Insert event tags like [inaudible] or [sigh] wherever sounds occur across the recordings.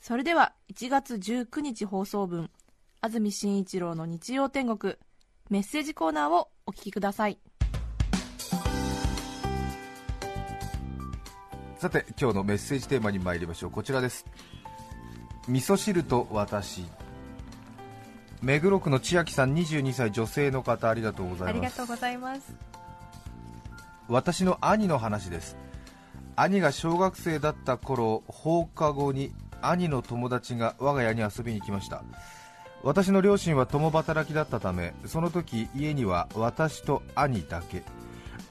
それでは1月19日放送分安住紳一郎の日曜天国メッセージコーナーをお聞きください。さて今日のメッセージテーマに参りましょう。こちらです。味噌汁と私。目黒区の千秋さん22歳女性の方ありがとうございます。ございます。私の兄の話です。兄が小学生だった頃放課後に兄の友達が我が家に遊びに来ました。私の両親は共働きだったためその時家には私と兄だけ。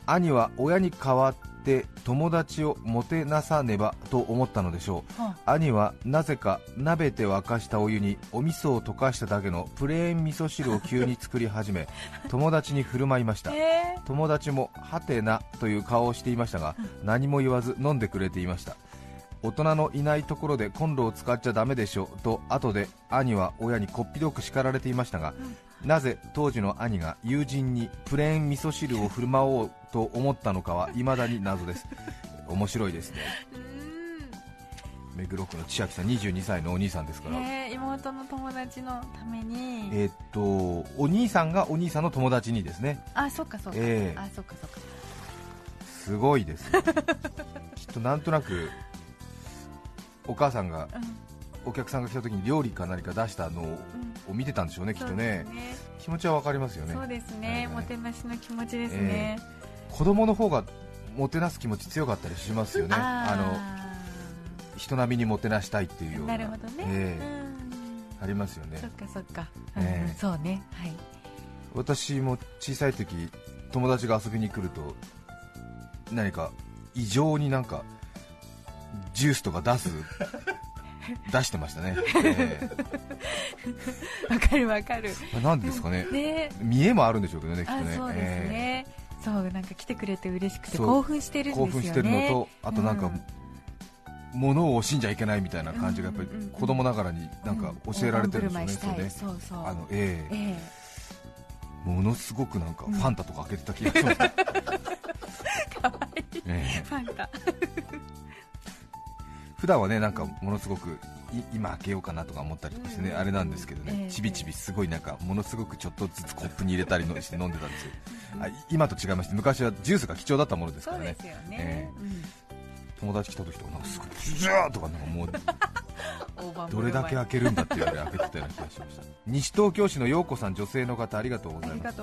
兄は親に代わって友達をもてなさねばと思ったのでしょう、は兄はなぜか鍋で沸かしたお湯にお味噌を溶かしただけのプレーン味噌汁を急に作り始め [laughs] 友達に振る舞いました。え。友達もはてなという顔をしていましたが、何も言わず飲んでくれていました大人のいないところでコンロを使っちゃダメでしょと後で兄は親にこっぴどく叱られていましたが、なぜ当時の兄が友人にプレーン味噌汁を振る舞おうと思ったのかは未だに謎です。面白いですね。目黒区の千秋さん22歳のお兄さんですから、ね妹の友達のために。えーっとお兄さんがお兄さんの友達にですね。あそっかそっか、ええ。あそっかそっか。すごいですねきっとなんとなくお母さんがお客さんが来た時に料理か何か出したのを見てたんでしょうね、きっとね。気持ちはわかりますよね。そうですね、ええ。もてなしの気持ちですね、子供の方がもてなす気持ち強かったりしますよね。ああの人並みにもてなしたいっていうような。なるほどね、ありますよね。そっかそっか、そうね。はい。私も小さい時友達が遊びに来ると何か異常になんかジュースとか出す？[laughs] 出してましたね、えわかるわかる。えなんでですかね。ね。見栄もあるんでしょうけどねきっとね。あそうですね、そうなんか来てくれて嬉しくて興奮してるんですよね。興奮してるのとあとなんか、うん。物を惜しんじゃいけないみたいな感じがやっぱりうんうんうん子供ながらになんか教えられてるんですよね、うんうねしたいそうそうあのええ。ええ。ものすごくなんかフうん。ァンタとか開けてた気がします、[laughs] かわいい。ええ。ファンタ普段はねなんかものすごくい今開けようかなとか思ったりとかしてね、うん。あれなんですけどね、ええ。ちびちびすごいなんかものすごくちょっとずつコップに入れたりのして飲んでたんですよ、あ今と違いまして昔はジュースが貴重だったものですからね。ですよね。え、うん。友達来た時とかなんかすごいジューとかなんかもう [laughs] どれだけ開けるんだっていうぐらい開けてたような気がしました。[laughs] 西東京市の陽子さん女性の方ありがとうございます。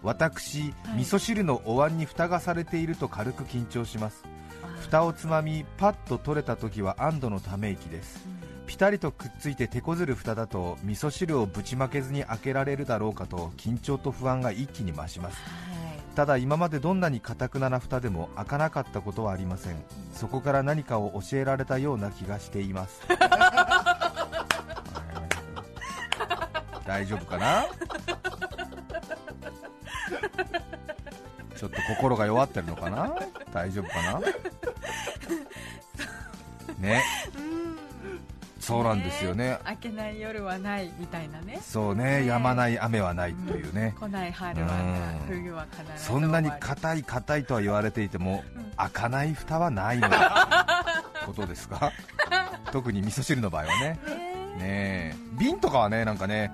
私、はい。味噌汁のお椀に蓋がされていると軽く緊張します蓋をつまみパッと取れた時は安堵のため息です。うんピタリとくっついて手こずる蓋だと味噌汁をぶちまけずに開けられるだろうかと緊張と不安が一気に増します。はい。ただ今までどんなに堅くなな蓋でも開かなかったことはありません。そこから何かを教えられたような気がしています。大丈夫かな？ちょっと心が弱ってるのかな？大丈夫かな？ね。そうなんですよね。開けない夜はないみたいなね。そうね。ね。止まない雨はないというね、来ない春は冬は必ずそんなに硬い硬いとは言われていても、うん。開かない蓋はないの。だ [laughs] ことですか？特に味噌汁の場合はね。るね瓶とかはねなんかね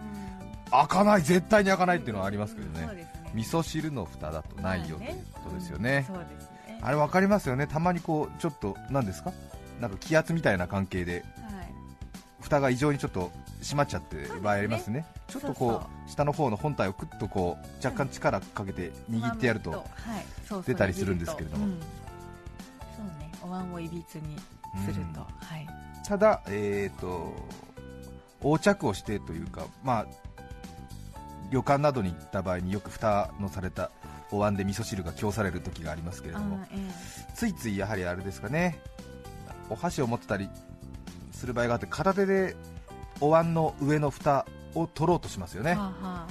開かない絶対に開かないっていうのはありますけどね。味噌汁の蓋だとないよということですよね。あれ分かりますよね。たまにこうちょっと何ですか？なんか気圧みたいな関係ではい。蓋が異常にちょっと閉まっちゃってる場合ありますね。ちょっとこう下の方の本体をクッとこう若干力かけて握ってやると、出たりするんですけれども。うん。そうね。お椀をいびつにすると、はい。ただ、えー、と横着をしてというか、まあ、旅館などに行った場合によく蓋のされたお椀で味噌汁が供される時がありますけれども。あーえ。ついついやはりあれですかねお箸を持ってたりする場合があって片手でお椀の上の蓋を取ろうとしますよね。はあは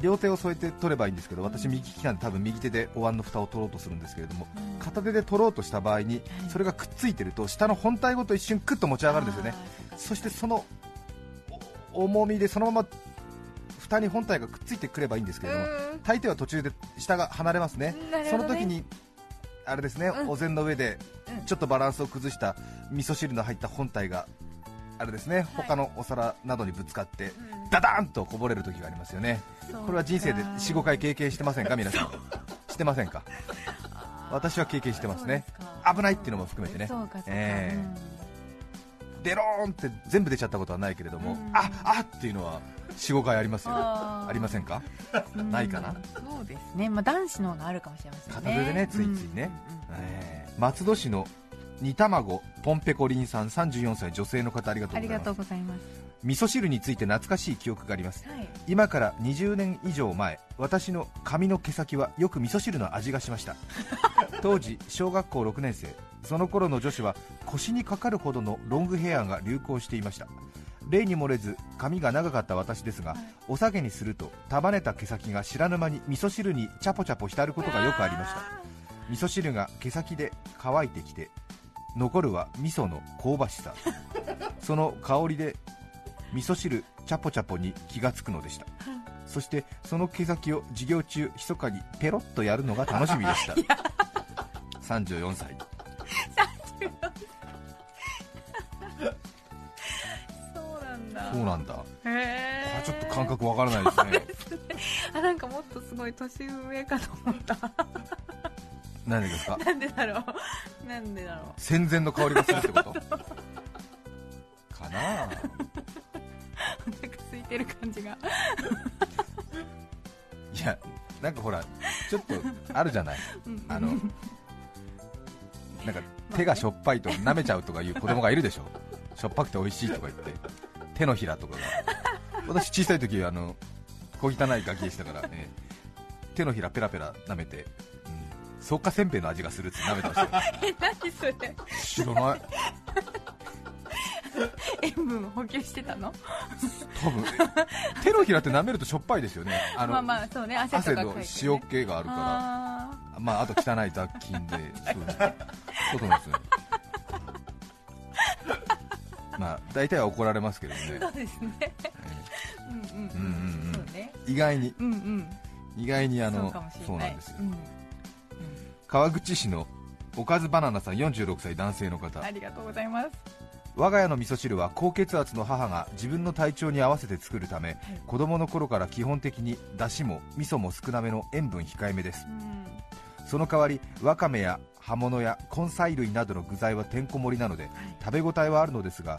両手を添えて取ればいいんですけど私右利きなんで多分右手でお椀の蓋を取ろうとするんですけれどもあうん。片手で取ろうとした場合にそれがくっついてると下の本体ごと一瞬クッと持ち上がるんですよね。そしてそのお重みでそのまま蓋に本体がくっついてくればいいんですけれどもうん。大抵は途中で下が離れますね。ね。その時にあれですね、うん。お膳の上でうん。ちょっとバランスを崩した味噌汁の入った本体があれですね、他のお皿などにぶつかってうん。ダダーンとこぼれる時がありますよね。これは人生でか45回経験してませんか皆さん？してませんか？私は経験してますね。危ないっていうのも含めてね。ええうんデローンって全部出ちゃったことはないけれども、うん。ああっていうのは45回ありますよ。ありませんか？うん。ないかな？そうですね、まあ、男子の方があるかもしれませんね。片手でねついついね、うんえー松戸市の煮卵ポンペコリンさん34歳女性の方ありがとうありがとございます。うございます。味噌汁について懐かしい記憶があります。はい。今から20年以上前私の髪の毛先はよく味噌汁の味がしました当時小学校6年生。その頃の女子は腰にかかるほどのロングヘアが流行していました。例に漏れず髪が長かった私ですが、お下げにすると束ねた毛先が知らぬ間に味噌汁にチャポチャポ浸ることがよくありました。味噌汁が毛先で乾いてきて残るは味噌の香ばしさ。その香りで味噌汁チャポチャポに気がつくのでした。そしてその毛先を授業中密かにペロッとやるのが楽しみでした。[laughs] 34歳。そうなんだ。そうなんだ。へえあちょっと感覚わからないですね。あなんかもっとすごい年上かと思った。何でですか？なんでだろう。なんでだろう。戦前の香りがするってこと？かな？お腹空いてる感じが。いやなんかほらちょっとあるじゃない？うん。あのなんか手がしょっぱいと舐めちゃうとかいう子供がいるでしょ。[laughs] しょっぱくて美味しいとか言って。手のひらとかが。私小さい時あの小汚いガキでしたから、ね、手のひらペラペラ舐めて、うん、草加せんべいの味がするって舐めてましたよ。え何それ？知らない。塩分補給してたの？多分。手のひらって舐めるとしょっぱいですよね。あの、まあまあそうね。汗とか汗の塩気があるから。あまあ、あと汚い雑菌で、そうですね、そうと思いますね。まあ、大体は怒られますけどね。ー、そうですね。えうんうんうん。うんうんそうね。ー意外に、うんうん。意外にあのそうなんですよ、うん。川口市のおかずバナナさん46歳男性の方。ありがとうございます。我が家の味噌汁は高血圧の母が自分の体調に合わせて作るため、子供の頃から基本的にだしも味噌も少なめの塩分控えめです。うんその代わりわかめや葉物や根菜類などの具材はてんこ盛りなので食べ応えはあるのですが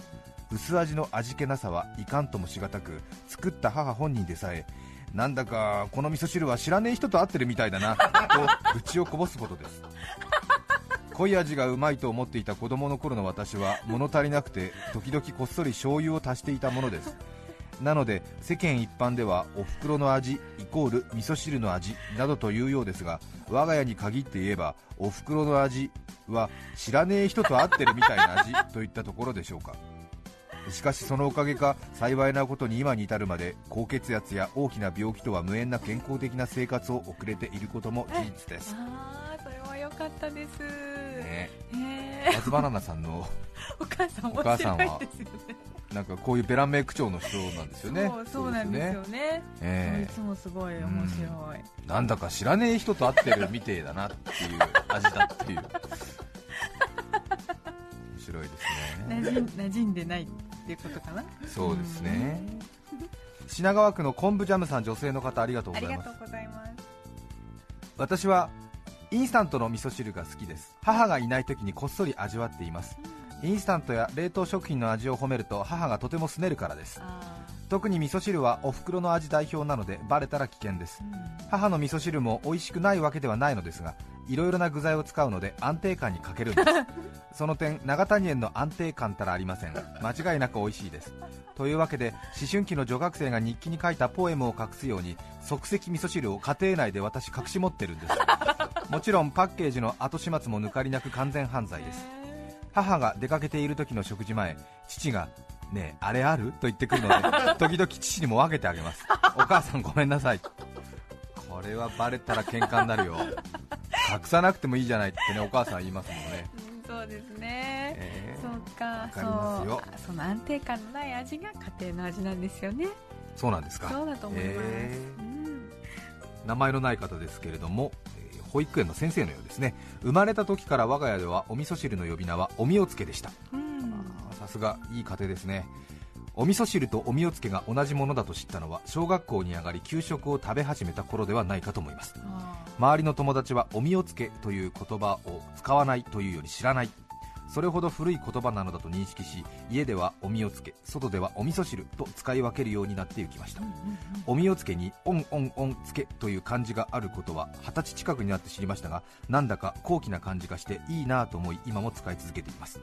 薄味の味気なさはいかんともしがたく作った母本人でさえなんだかこの味噌汁は知らねえ人と会ってるみたいだなと口をこぼすほどです。[laughs] 濃い味がうまいと思っていた子供の頃の私は物足りなくて時々こっそり醤油を足していたものですなので世間一般ではお袋の味イコール味噌汁の味などというようですが我が家に限って言えばお袋の味は知らねえ人と会ってるみたいな味といったところでしょうか。しかしそのおかげか幸いなことに今に至るまで高血圧や大きな病気とは無縁な健康的な生活を送れていることも事実です、かったです。ね、へえマズバナナさんの [laughs] お母さん面お母さんは白いですよね。なんかこういうベランメイ口調の人なんですよね。そうそうなんですよね。えいつもすごい面白い。えなんだか知らねえ人と会ってるみてえだなっていう [laughs] 味だっていう。面白いですね。馴染ん馴染んでないっていうことかな。そうですね。品川区の昆布ジャムさん女性の方ありがとうありがございます。とうございます。私はインスタントの味噌汁が好きです。母がいない時にこっそり味わっています。インスタントや冷凍食品の味を褒めると母がとても拗ねるからです。あ特に味噌汁はお袋の味代表なのでバレたら危険です。母の味噌汁も美味しくないわけではないのですがいろいろな具材を使うので安定感に欠けるんです。[laughs] その点長谷園の安定感たらありません。間違いなく美味しいです。というわけで思春期の女学生が日記に書いたポエムを隠すように即席味噌汁を家庭内で私隠し持ってるんですもちろんパッケージの後始末も抜かりなく完全犯罪です。母が出かけている時の食事前父がねえあれある？と言ってくるので [laughs] 時々父にも分けてあげます。お母さんごめんなさい。これはバレたら喧嘩になるよ。隠さなくてもいいじゃないってねお母さん言いますもんね、そうですね、えーそうかわかりますよ。そうその安定感のない味が家庭の味なんですよね。そうなんですか。そうだと思います、え。うん。名前のない方ですけれども、えー保育園の先生のようですね。生まれた時から我が家ではお味噌汁の呼び名はおみおつけでした。さすがいい家庭ですね。お味噌汁とおみおつけが同じものだと知ったのは小学校に上がり給食を食べ始めた頃ではないかと思います。あ周りの友達はおみおつけという言葉を使わないというより知らないそれほど古い言葉なのだと認識し家ではおみおつけ外ではお味噌汁と使い分けるようになっていきました。おみおつけにオンオンオンつけという漢字があることは二十歳近くになって知りましたがなんだか高貴な感じがしていいなぁと思い今も使い続けています。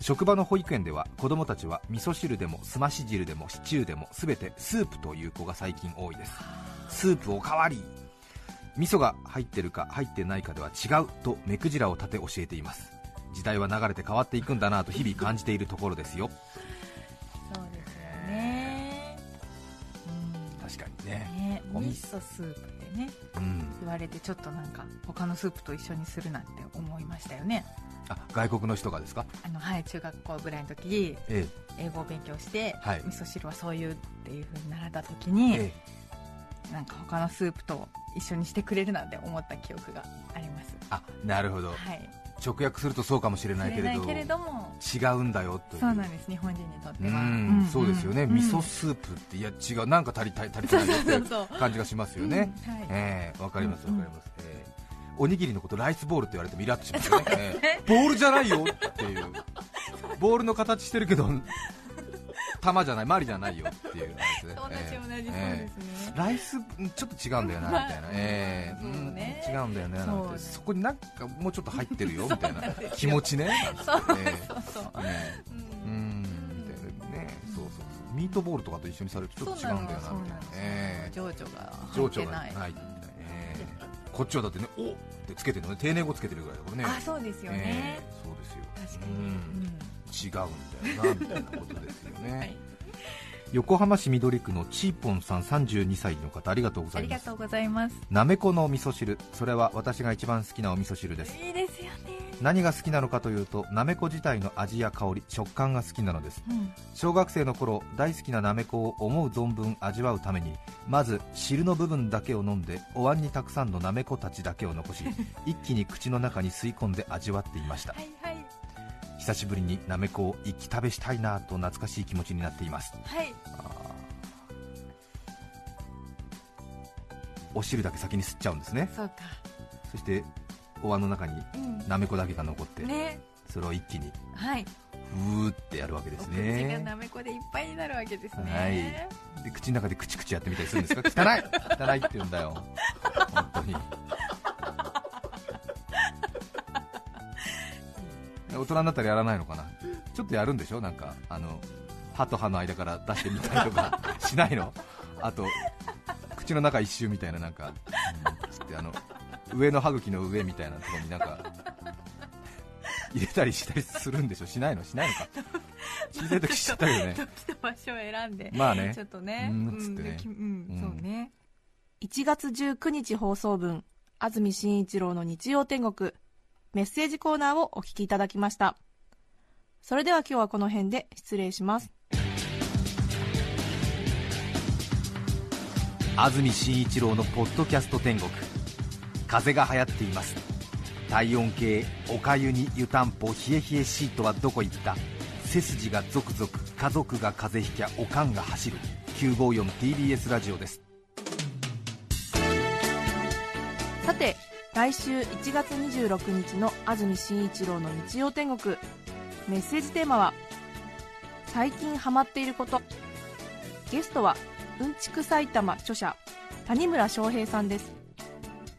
職場の保育園では子供たちは味噌汁でもすまし汁でもシチューでも全てスープという子が最近多いです。スープおかわり。味噌が入ってるか入ってないかでは違うと目くじらを立て教えています時代は流れて変わっていくんだなと日々感じているところですよ。そうですよね。確かにね。ね。お味味噌スープってねうん。言われてちょっとなんか他のスープと一緒にするなんて思いましたよね。あ外国の人がですか？あのはい中学校ぐらいの時え英語を勉強して、はい。味噌汁はそういうっていう風に習った時えに、ええ。なんか他のスープと一緒にしてくれるなんて思った記憶があります。あなるほど。はい直訳するとそうかもしれないけれどけれども。違うんだよという。そうなんです。日本人にとってうはん。そうですよね、味噌うんスープっていや違う。なんか足りたい足りてないよって感じがしますよね、うんはい。ええわかりますわうん。かります、ええ。おにぎりのことライスボールって言われてもイラッとしますよね、ええボールじゃないよっていう。ボールの形してるけど玉じゃないマリじゃないよっていう [laughs] ライスんちょっと違うんだよなみたいな、違うんだよねなんて。そこになんかもうちょっと入ってるよみたいな。[laughs] 気持ちねそうええそうそう。ねうん。うんみたいな。ねそうそうそう。ミートボールとかと一緒にされるとちょっと違うんだよなみたいな。情緒が情緒がないみたいな。ええこっちはだってねおってつけてるのね丁寧語つけてるぐらいだからね。あそうですよね。ええそうですよ。確かに、うん。うん違うんだよなみたいなことですよね、[laughs] はい。横浜市緑区のチーポンさん32歳の方ありがとうございます。ありがとうございます。なめこのお味噌汁。それは私が一番好きなお味噌汁です。いいですよね何が好きなのかというとなめこ自体の味や香り食感が好きなのです。うん。小学生の頃大好きななめこを思う存分味わうためにまず汁の部分だけを飲んでお椀にたくさんのなめこたちだけを残し [laughs] 一気に口の中に吸い込んで味わっていました。はいはい。久しぶりになめこを一気食べしたいなと懐かしい気持ちになっています。はい。お汁だけ先に吸っちゃうんですね。そしてお椀の中にうん。なめこだけが残って、ね。それを一気にはい。ふーってやるわけですお口がねなめこでいっぱいになるわけですね。はい。で口の中でクチクチやってみたりするんですか？[laughs] 汚い汚いって言うんだよ。本当に。[laughs] 大人になったらやらないのかな？ちょっとやるんでしょ？なんかあの歯と歯の間から出してみたりとか [laughs] しないの？あと口の中一周みたいななんか、うん、つってあの上の歯茎の上みたいなところになんか入れたりしたりするんでしょ？しないの？しないのか？小さい時しちゃったけどね。時と場所を選んでまあね。ちょっとね。うんつってね。うんそうね。1月19日放送分安住紳一郎の日曜天国メッセージコーナーをお聞きいただきました。それでは今日はこの辺で失礼します。安住紳一郎のポッドキャスト天国風が流行っています。体温計おかゆに湯たんぽ冷え冷えシートはどこ行った？背筋がゾクゾク家族が風邪ひきゃおかんが走る。954TBS ラジオです。さて来週1月26日の安住紳一郎の日曜天国。メッセージテーマは「最近ハマっていること」ゲストはうんちく埼玉著者谷村翔平さんです。